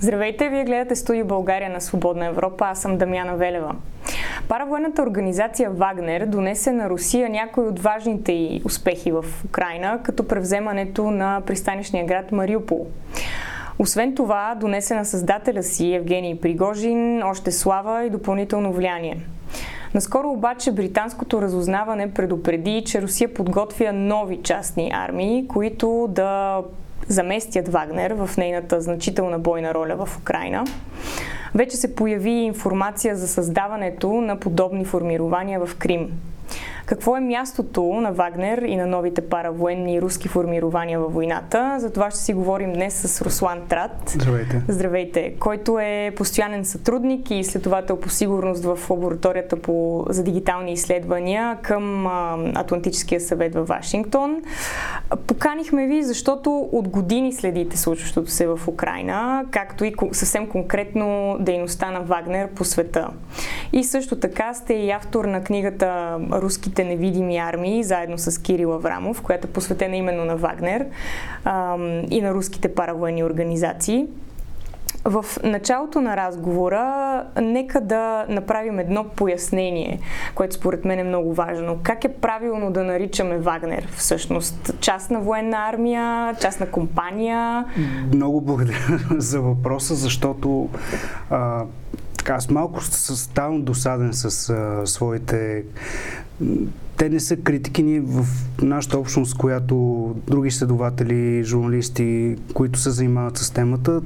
Здравейте, вие гледате студио България на Свободна Европа, аз съм Дамяна Велева. Паравоенната организация Вагнер донесе на Русия някои от важните й успехи в Украина, като превземането на пристанищния град Мариупол. Освен това, донесе на създателя си Евгений Пригожин още слава и допълнително влияние. Наскоро обаче британското разузнаване предупреди, че Русия подготвя нови частни армии, които да заместят Вагнер в нейната значителна бойна роля в Украина. Вече се появи информация за създаването на подобни формирования в Крим. Какво е мястото на Вагнер и на новите паравоенни руски формирования във войната? За това ще си говорим днес с Руслан Трат. Здравейте. Здравейте, който е постоянен сътрудник и изследовател по сигурност в лабораторията по, за дигитални изследвания към а, Атлантическия съвет във Вашингтон. Поканихме ви, защото от години следите случващото се в Украина, както и съвсем конкретно дейността на Вагнер по света. И също така сте и автор на книгата Руските руските невидими армии, заедно с Кирил Аврамов, която е посветена именно на Вагнер а, и на руските паравоенни организации. В началото на разговора нека да направим едно пояснение, което според мен е много важно. Как е правилно да наричаме Вагнер всъщност? Частна военна армия, частна компания? Много благодаря за въпроса, защото а, така, аз малко ставам досаден с а, своите те не са критики. Ние в нашата общност, която други следователи, журналисти, които се занимават с темата,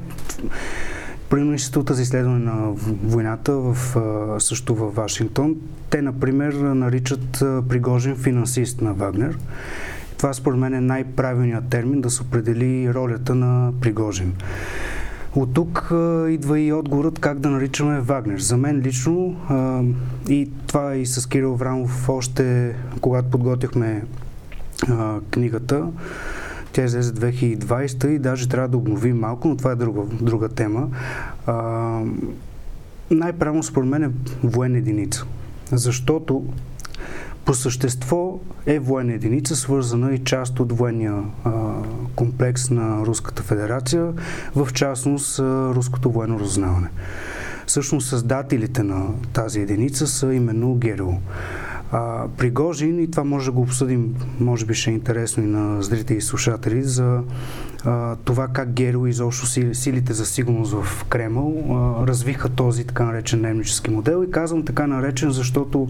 Примерно Института за изследване на войната в, също в Вашингтон, те, например, наричат Пригожин финансист на Вагнер. Това според мен е най-правилният термин да се определи ролята на Пригожин. От тук идва и отговорът как да наричаме Вагнер. За мен лично, и това и с Кирил Врамов още когато подготвяхме а, книгата, тя излезе 2020 и даже трябва да обновим малко, но това е друга, друга тема. Най-правилно според мен е военна единица. Защото по същество е военна единица, свързана и част от военния а, комплекс на Руската федерация, в частност а, Руското военно разузнаване. Всъщност създателите на тази единица са именно ГРУ. А, Пригожин, и това може да го обсъдим, може би ще е интересно и на зрители и слушатели, за а, това как Геро и изобщо силите за сигурност в Кремъл развиха този така наречен немнически модел. И казвам така наречен, защото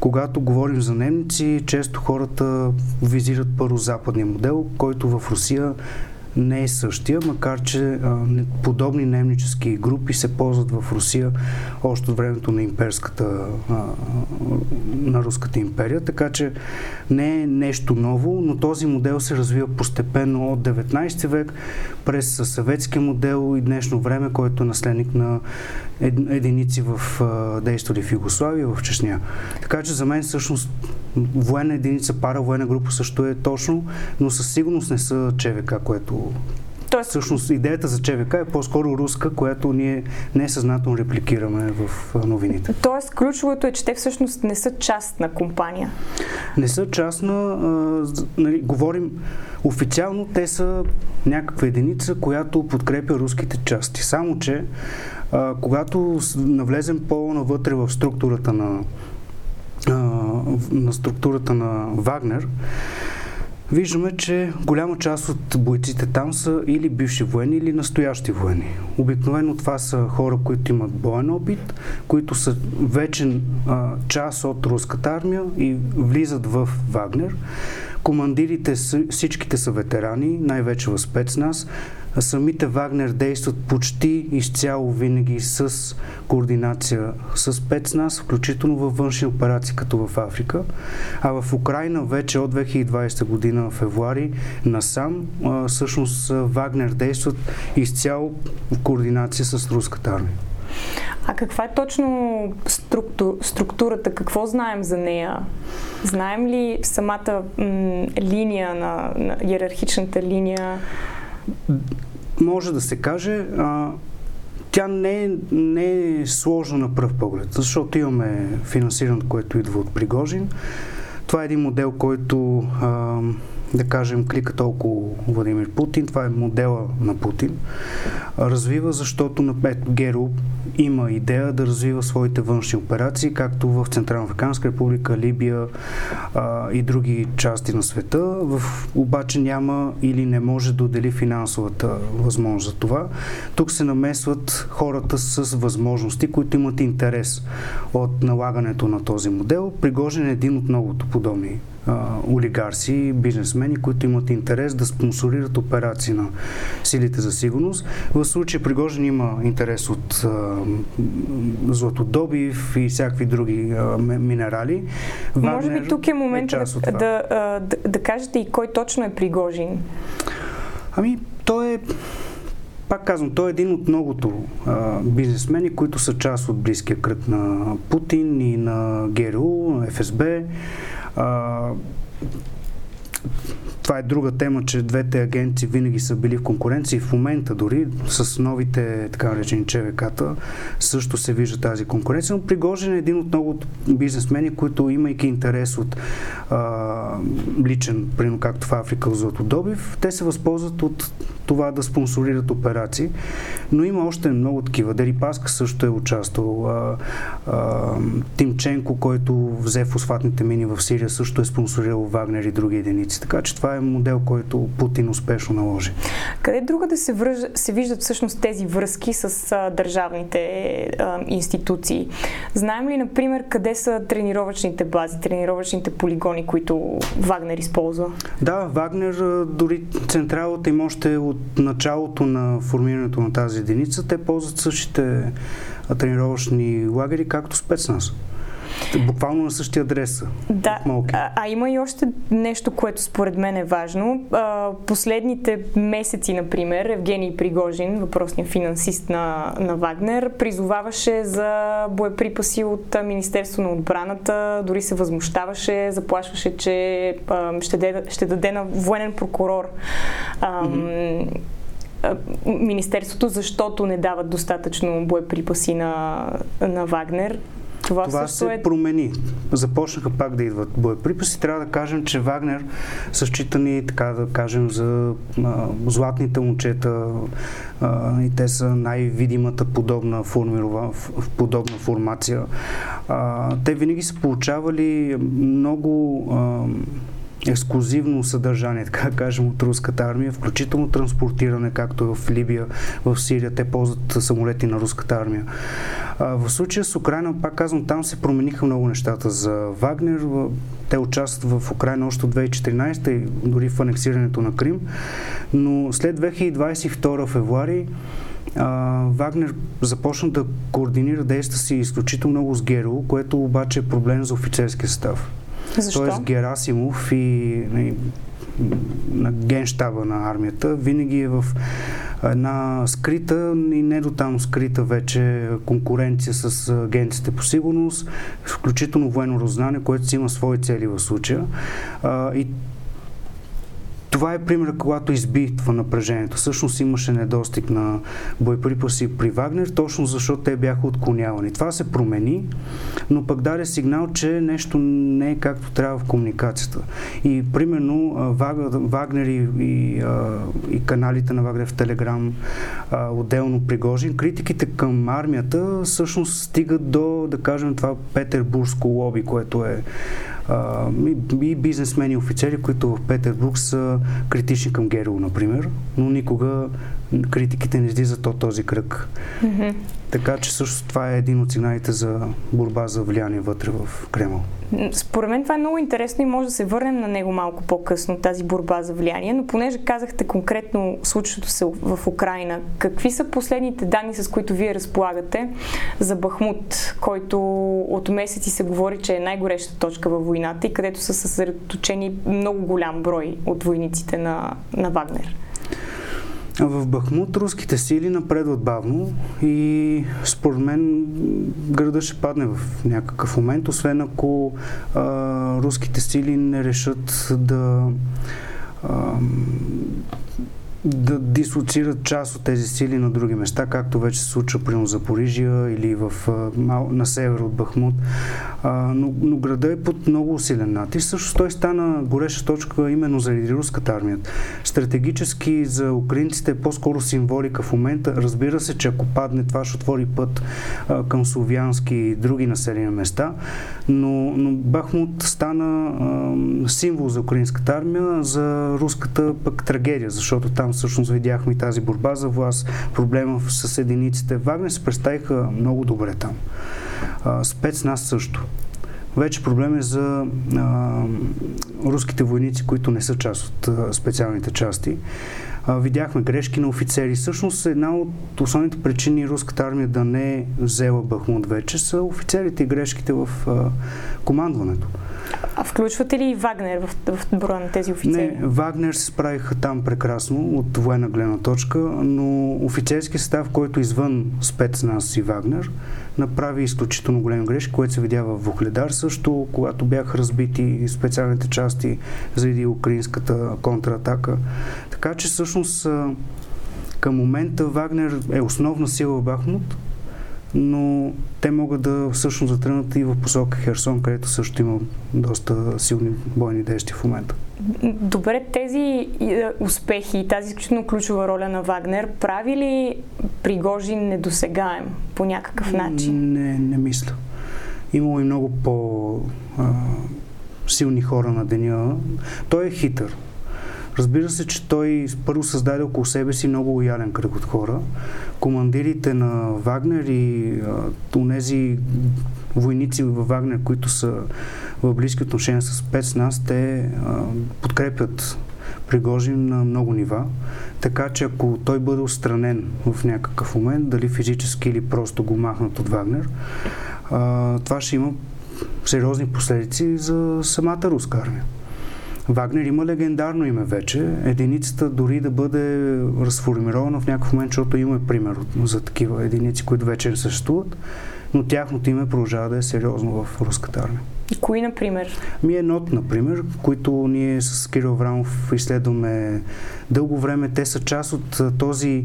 когато говорим за немници, често хората визират първо западния модел, който в Русия не е същия, макар че подобни немнически групи се ползват в Русия още от времето на имперската, на Руската империя, така че не е нещо ново, но този модел се развива постепенно от 19 век през съветския модел и днешно време, който е наследник на единици в а, действали в Югославия, в Чечня. Така че за мен всъщност военна единица, пара военна група също е точно, но със сигурност не са ЧВК, което Тоест... Всъщност идеята за ЧВК е по-скоро руска, която ние несъзнателно репликираме в новините. Тоест ключовото е, че те всъщност не са част на компания. Не са частна, а, нали, говорим официално, те са някаква единица, която подкрепя руските части. Само, че а, когато навлезем по-навътре в структурата на на структурата на Вагнер, виждаме, че голяма част от бойците там са или бивши военни, или настоящи военни. Обикновено това са хора, които имат боен опит, които са вече а, част от руската армия и влизат в Вагнер. Командирите всичките са ветерани, най-вече в спецназ. Самите Вагнер действат почти изцяло винаги с координация с спецназ, включително във външни операции, като в Африка. А в Украина вече от 2020 година, в февруари, насам, всъщност Вагнер действат изцяло в координация с руската армия. А каква е точно структу, структурата? Какво знаем за нея? Знаем ли самата м- линия на, на иерархичната линия? Може да се каже, а, тя не е, не е сложна на пръв поглед, защото имаме финансиране, което идва от Пригожин. Това е един модел, който а, да кажем, кликат около Владимир Путин. Това е модела на Путин. Развива, защото ето, Геро има идея да развива своите външни операции, както в Централна Африканска република, Либия а, и други части на света. В, обаче няма или не може да отдели финансовата възможност за това. Тук се намесват хората с възможности, които имат интерес от налагането на този модел. Пригожен е един от многото подобни олигарси, бизнесмени, които имат интерес да спонсорират операции на силите за сигурност. В случая Пригожин има интерес от а, златодобив и всякакви други а, минерали. Вагнер Може би тук е момент е да, да, да, да кажете и кой точно е Пригожин. Ами, той е пак казвам, той е един от многото а, бизнесмени, които са част от близкия кръг на Путин и на ГРУ, ФСБ. А, това е друга тема, че двете агенции винаги са били в конкуренция и в момента дори с новите, така наречени ЧВК-та, също се вижда тази конкуренция. Но Пригожин е един от много бизнесмени, които имайки интерес от а, личен, примерно както в Африка в Златодобив, те се възползват от това да спонсорират операции. Но има още много такива. Дерипаска също е участвал. А, а, Тимченко, който взе фосфатните мини в Сирия, също е спонсорирал Вагнер и други единици. Така че това е модел, който Путин успешно наложи. Къде друга да се, връж... се виждат всъщност тези връзки с а, държавните а, институции? Знаем ли, например, къде са тренировъчните бази, тренировъчните полигони, които Вагнер използва? Да, Вагнер, дори централата им още от началото на формирането на тази единица, те ползват същите тренировъчни лагери, както спецназ. Буквално на същия адрес. Да, а, а има и още нещо, което според мен е важно. А, последните месеци, например, Евгений Пригожин, въпросният финансист на, на Вагнер, призоваваше за боеприпаси от Министерство на отбраната, дори се възмущаваше, заплашваше, че а, ще, даде, ще даде на военен прокурор а, mm-hmm Министерството, защото не дават достатъчно боеприпаси на, на Вагнер. Това, Това се е... промени. Започнаха пак да идват боеприпаси. Трябва да кажем, че Вагнер са считани, така да кажем, за а, златните момчета а, и те са най-видимата подобна, формирова, подобна формация. А, те винаги са получавали много а, ексклюзивно съдържание, така кажем, от руската армия, включително транспортиране, както в Либия, в Сирия, те ползват самолети на руската армия. В случая с Украина, пак казвам, там се промениха много нещата за Вагнер. Те участват в Украина още от 2014 и дори в анексирането на Крим. Но след 2022 февруари Вагнер започна да координира действа си изключително много с ГРУ, което обаче е проблем за офицерския състав. Защо? Тоест Герасимов и, и на генштаба на армията винаги е в една скрита и не до там скрита вече конкуренция с агенците по сигурност, включително военно раззнание, което си има свои цели в случая. И това е пример, когато изби това напрежението. Всъщност имаше недостиг на боеприпаси при Вагнер, точно защото те бяха отклонявани. Това се промени, но пък даде сигнал, че нещо не е както трябва в комуникацията. И примерно Вагнер и, и, и каналите на Вагнер в Телеграм, отделно Пригожин, критиките към армията всъщност стигат до, да кажем, това петербургско лоби, което е и, и и офицери, които в Петербург са критични към Герил, например, но никога критиките не излизат от този кръг. Mm-hmm. Така че също това е един от сигналите за борба за влияние вътре в Кремъл. Според мен това е много интересно и може да се върнем на него малко по-късно, тази борба за влияние, но понеже казахте конкретно случващото се в Украина, какви са последните данни, с които вие разполагате за Бахмут, който от месеци се говори, че е най-гореща точка във войната и където са съсредоточени много голям брой от войниците на, на Вагнер? В Бахмут руските сили напредват бавно и според мен града ще падне в някакъв момент, освен ако а, руските сили не решат да а, да дислоцират част от тези сили на други места, както вече се случва примерно за Парижия или в, на север от Бахмут. Но, но града е под много усилен натиск. Също той стана гореща точка именно заради руската армия. Стратегически за украинците е по-скоро символика в момента. Разбира се, че ако падне, това ще отвори път към Словянски и други населени места, но, но Бахмут стана символ за украинската армия, за руската пък трагедия, защото там всъщност видяхме тази борба за власт, проблема с единиците. Вагнер се представиха много добре там. А, спецназ също. Вече проблем е за а, руските войници, които не са част от а, специалните части. Видяхме грешки на офицери. Всъщност една от основните причини руската армия да не е взела Бахмут вече са офицерите и грешките в командването. А включвате ли Вагнер в, в броя на тези офицери? Не, Вагнер се справиха там прекрасно от военна гледна точка, но офицерски състав, който извън спецназ и Вагнер, направи изключително големи грешки, което се видя в Вухледар също, когато бяха разбити специалните части заради украинската контратака. Така че всъщност към момента Вагнер е основна сила в Бахмут, но те могат да всъщност затръгнат и в посока Херсон, където също има доста силни бойни действия в момента. Добре, тези е, успехи и тази изключително ключова роля на Вагнер прави ли Пригожин недосегаем по някакъв начин? Не, не мисля. Имало и много по а, силни хора на деня. Той е хитър. Разбира се, че той първо създаде около себе си много лоялен кръг от хора. Командирите на Вагнер и тези войници във Вагнер, които са в близки отношения с спецназ, те а, подкрепят Пригожин на много нива. Така че ако той бъде устранен в някакъв момент, дали физически или просто го махнат от Вагнер, а, това ще има сериозни последици за самата руска армия. Вагнер има легендарно име вече. Единицата дори да бъде разформирована в някакъв момент, защото има пример за такива единици, които вече не съществуват, но тяхното име продължава да е сериозно в руската армия. Кои, например? Ми е нот, например, които ние с Кирил Врамов изследваме дълго време. Те са част от този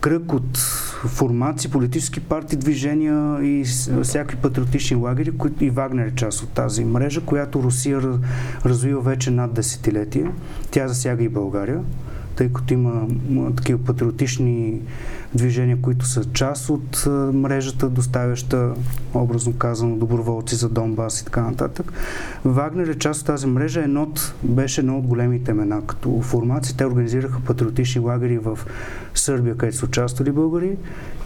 кръг от формации, политически партии, движения и всякакви патриотични лагери, които и Вагнер е част от тази мрежа, която Русия развива вече над десетилетия. Тя засяга и България тъй като има такива патриотични движения, които са част от мрежата, доставяща, образно казано, доброволци за Донбас и така нататък. Вагнер е част от тази мрежа. Енот беше едно от големите имена. Като формации те организираха патриотични лагери в Сърбия, където са участвали българи,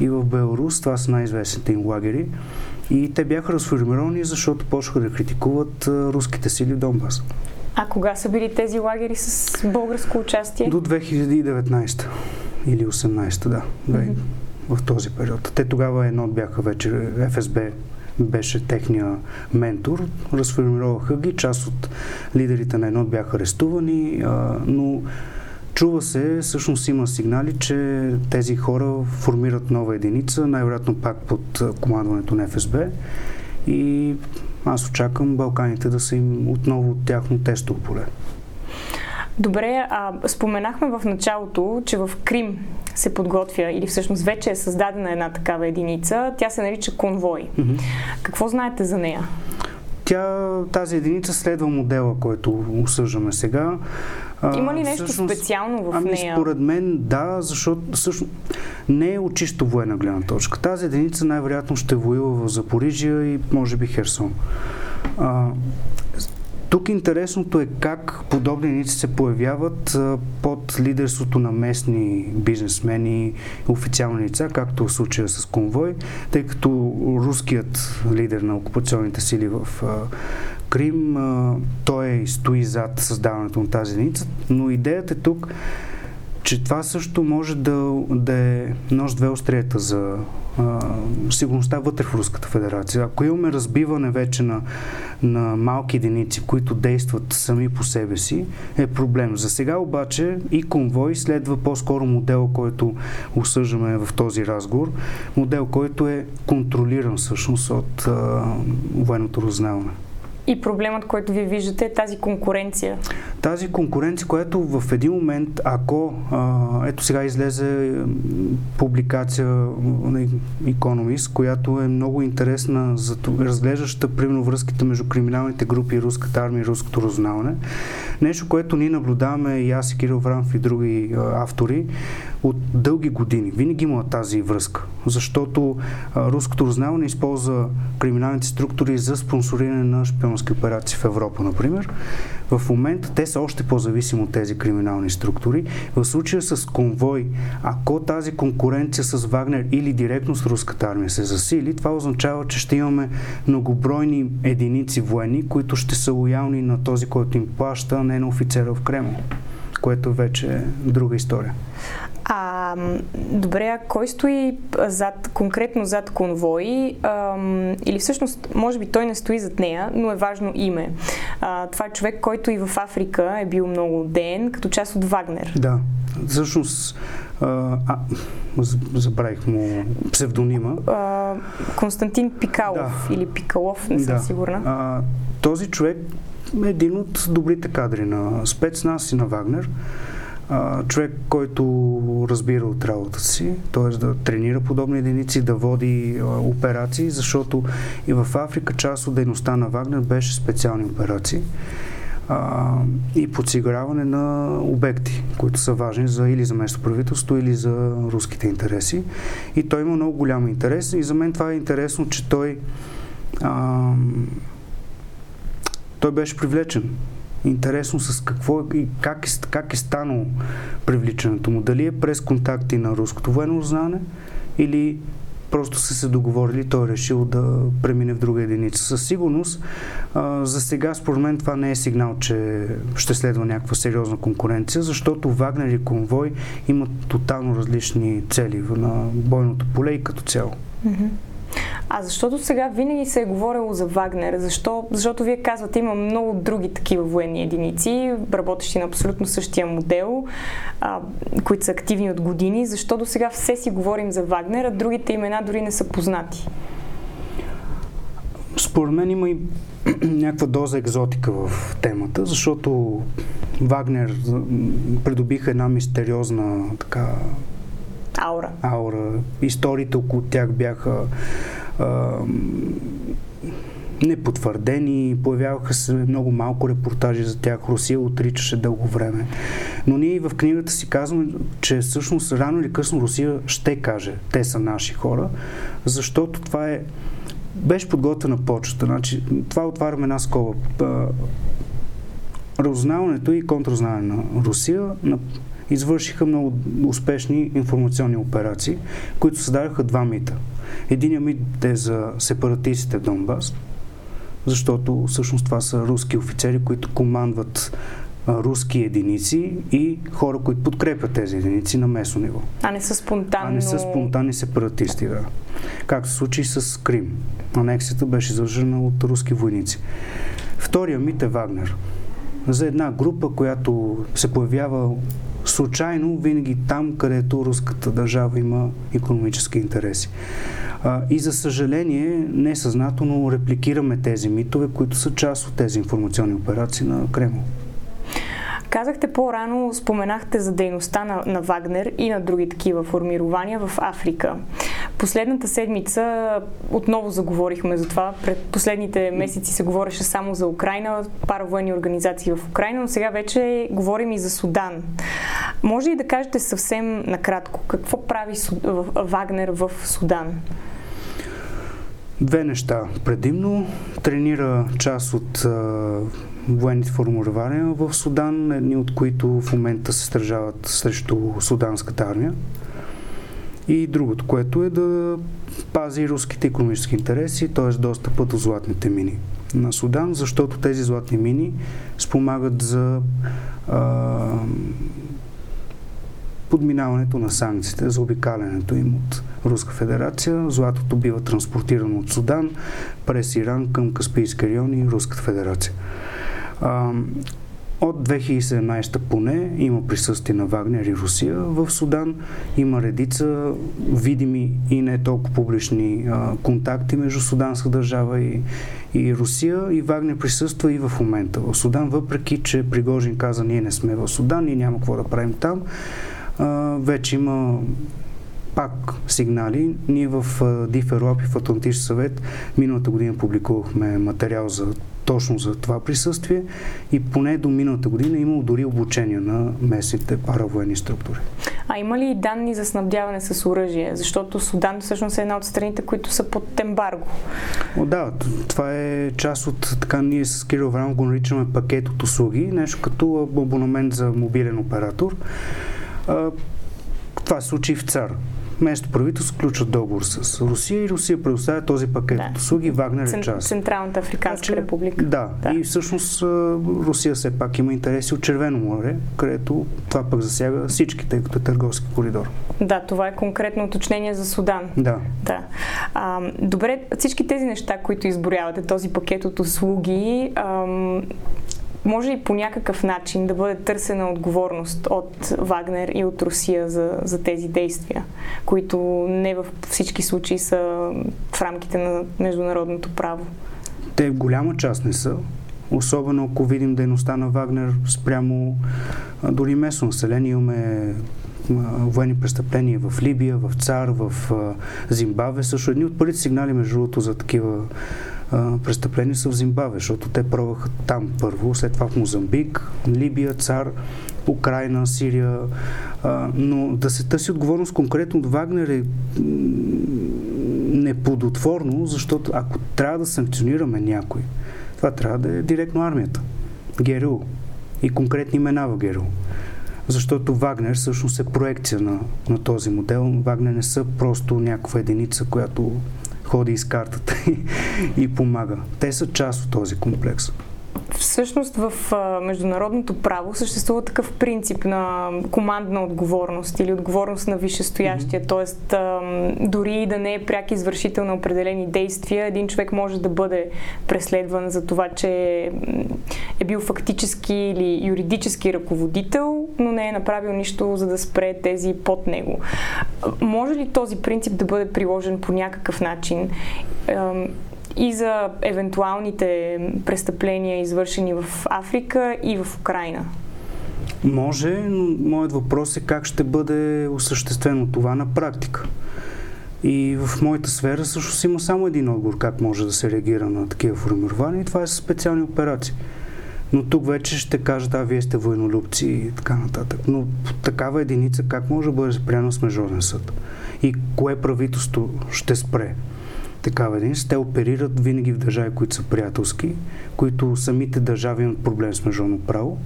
и в Беларус. Това са най-известните им лагери. И те бяха разформировани, защото почнаха да критикуват руските сили в Донбас. А кога са били тези лагери с българско участие? До 2019 или 18, да. Mm-hmm. В този период. Те тогава едно бяха вече ФСБ беше техния ментор. Разформироваха ги. Част от лидерите на едно бяха арестувани, а, но чува се, всъщност има сигнали, че тези хора формират нова единица, най-вероятно пак под командването на ФСБ. И аз очаквам Балканите да са им отново тяхно тестово поле. Добре, а споменахме в началото, че в Крим се подготвя или всъщност вече е създадена една такава единица. Тя се нарича конвой. Mm-hmm. Какво знаете за нея? Тя, тази единица следва модела, който осъждаме сега. Има ли нещо всъщност, специално в ами, нея? Според мен да, защото всъщност не е от чисто военна гледна точка. Тази единица най-вероятно ще воюва в Запорижия и може би Херсон. А, тук интересното е как подобни единици се появяват а, под лидерството на местни бизнесмени официални лица, както в случая с конвой, тъй като руският лидер на окупационните сили в а, Крим, той стои зад създаването на тази единица, но идеята е тук, че това също може да, да е нож две острията за а, сигурността вътре в Руската федерация. Ако имаме разбиване вече на, на малки единици, които действат сами по себе си, е проблем. За сега обаче и конвой следва по-скоро модел, който осъждаме в този разговор. Модел, който е контролиран всъщност от а, военното разузнаване. И проблемът, който вие виждате е тази конкуренция. Тази конкуренция, която в един момент, ако а, ето сега излезе публикация на Economist, която е много интересна, за разглеждаща примерно връзките между криминалните групи, руската армия и руското разузнаване. Нещо, което ние наблюдаваме и аз и Кирил Вранов и други а, автори от дълги години. Винаги има тази връзка, защото а, руското разузнаване използва криминалните структури за спонсориране на шпионски операции в Европа, например. В момента те са още по-зависими от тези криминални структури. В случая с конвой, ако тази конкуренция с Вагнер или директно с руската армия се засили, това означава, че ще имаме многобройни единици военни, които ще са лоялни на този, който им плаща, а не на офицера в Кремл, което вече е друга история. А, добре, а кой стои зад, конкретно зад конвой? А, или всъщност, може би той не стои зад нея, но е важно име. А, това е човек, който и в Африка е бил много ден, като част от Вагнер. Да, всъщност а, а, забравих му псевдонима. А, Константин Пикалов да. или Пикалов, не съм да. сигурна. А, този човек един от добрите кадри на спецназ и на Вагнер а, човек, който разбира от работата си, т.е. да тренира подобни единици, да води а, операции, защото и в Африка част от дейността на Вагнер беше специални операции а, и подсигуряване на обекти, които са важни за, или за местно правителство, или за руските интереси. И той има много голям интерес и за мен това е интересно, че той а, той беше привлечен интересно с какво и как е, как е станало привличането му. Дали е през контакти на руското военно знане или просто са се договорили, той е решил да премине в друга единица. Със сигурност, а, за сега според мен това не е сигнал, че ще следва някаква сериозна конкуренция, защото Вагнер и Конвой имат тотално различни цели на бойното поле и като цяло. Mm-hmm. А защото сега винаги се е говорило за Вагнер? Защо? Защото вие казвате, има много други такива военни единици, работещи на абсолютно същия модел, а, които са активни от години. Защо до сега все си говорим за Вагнер, а другите имена дори не са познати? Според мен има и някаква доза екзотика в темата, защото Вагнер придобиха една мистериозна така аура. аура. Историите около тях бяха а, непотвърдени, появяваха се много малко репортажи за тях. Русия отричаше дълго време. Но ние в книгата си казваме, че всъщност рано или късно Русия ще каже, те са наши хора, защото това е беше подготвена почта. Значи, това отваряме една скоба. Разузнаването и контразнаване на Русия на извършиха много успешни информационни операции, които създадаха два мита. Единият мит е за сепаратистите в Донбас, защото всъщност това са руски офицери, които командват руски единици и хора, които подкрепят тези единици на местно ниво. А не са спонтанно... А не са спонтанни сепаратисти, да. Както се случи с Крим. Анексията беше извършена от руски войници. Втория мит е Вагнер. За една група, която се появява случайно винаги там, където руската държава има економически интереси. А, и за съжаление, несъзнателно репликираме тези митове, които са част от тези информационни операции на Кремл. Казахте по-рано, споменахте за дейността на, на Вагнер и на други такива формирования в Африка. Последната седмица отново заговорихме за това. Пред последните месеци се говореше само за Украина, паравоенни организации в Украина, но сега вече говорим и за Судан. Може ли да кажете съвсем накратко какво прави Вагнер в Судан? Две неща. Предимно тренира част от военните формирования в Судан, едни от които в момента се стържават срещу суданската армия. И другото, което е да пази руските економически интереси, т.е. достъпа до златните мини на Судан, защото тези златни мини спомагат за а, подминаването на санкциите, за обикалянето им от Руска федерация. Златото бива транспортирано от Судан през Иран към Каспийския район и Руската федерация. А, от 2017 поне има присъствие на Вагнер и Русия в Судан. Има редица видими и не толкова публични а, контакти между Суданска държава и, и Русия. И Вагнер присъства и в момента в Судан, въпреки че Пригожин каза ние не сме в Судан, ние няма какво да правим там. А, вече има пак сигнали. Ние в Див Европи в Атлантически съвет миналата година публикувахме материал за точно за това присъствие и поне до миналата година е имало дори обучение на местните паравоенни структури. А има ли данни за снабдяване с оръжие? Защото Судан всъщност е една от страните, които са под ембарго. О, да, това е част от, така ние с Кирил Врам го наричаме пакет от услуги, нещо като абонамент за мобилен оператор. Това се случи в ЦАР местното правителство сключва договор с Русия и Русия предоставя този пакет да. от услуги. Вагнер е част. Централната Африканска значи, република. Да. да. И всъщност Русия все пак има интереси от Червено море, където това пък засяга всички, тъй като е търговски коридор. Да, това е конкретно уточнение за Судан. Да. да. А, добре, всички тези неща, които изборявате, този пакет от услуги, ам, може ли по някакъв начин да бъде търсена отговорност от Вагнер и от Русия за, за тези действия, които не във всички случаи са в рамките на международното право? Те в голяма част не са. Особено ако видим дейността на Вагнер спрямо дори местно население. Имаме военни престъпления в Либия, в Цар, в Зимбабве. Също едни от първите сигнали, между другото, за такива престъпления са в Зимбабве, защото те пробваха там първо, след това в Мозамбик, Либия, Цар, Украина, Сирия. А, но да се търси отговорност конкретно от Вагнер е неплодотворно, защото ако трябва да санкционираме някой, това трябва да е директно армията. ГРУ. И конкретни имена в ГРУ. Защото Вагнер всъщност е проекция на, на този модел. Вагнер не са просто някаква единица, която ходи из картата и, и помага. Те са част от този комплекс. Всъщност в а, международното право съществува такъв принцип на командна отговорност или отговорност на висшестоящия. Mm-hmm. Тоест, а, дори да не е пряк извършител на определени действия, един човек може да бъде преследван за това, че е бил фактически или юридически ръководител, но не е направил нищо за да спре тези под него. Може ли този принцип да бъде приложен по някакъв начин? И за евентуалните престъпления, извършени в Африка и в Украина? Може, но моят въпрос е как ще бъде осъществено това на практика. И в моята сфера също има само един отговор как може да се реагира на такива формирования и това е с специални операции. Но тук вече ще кажат, а вие сте военолюбци и така нататък. Но такава единица как може да бъде спряна с Международен съд? И кое правителство ще спре? Такава единица. Те оперират винаги в държави, които са приятелски, които самите държави имат проблем с международно право.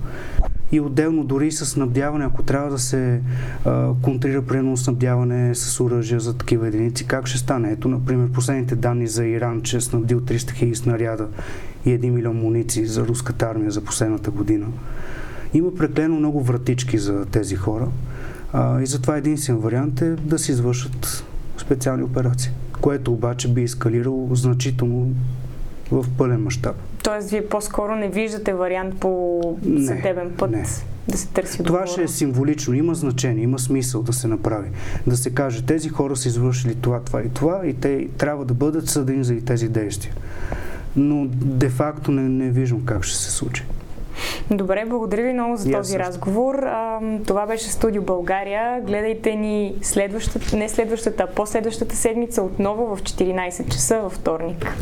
И отделно дори с снабдяване, ако трябва да се а, контрира примерно снабдяване с оръжия за такива единици, как ще стане? Ето, например, последните данни за Иран, че е снабдил 300 000 снаряда и 1 милион муниции за руската армия за последната година. Има преклено много вратички за тези хора а, и затова единствен вариант е да се извършат специални операции което обаче би ескалирало значително в пълен мащаб. Тоест, вие по-скоро не виждате вариант по съдебен път не. да се търси Това ще е символично, има значение, има смисъл да се направи. Да се каже, тези хора са извършили това, това и това и те трябва да бъдат съдени за и тези действия. Но де-факто не, не виждам как ще се случи. Добре, благодаря ви много за yes, този разговор. А, това беше Студио България. Гледайте ни следващата, не следващата, а последващата седмица отново в 14 часа във вторник.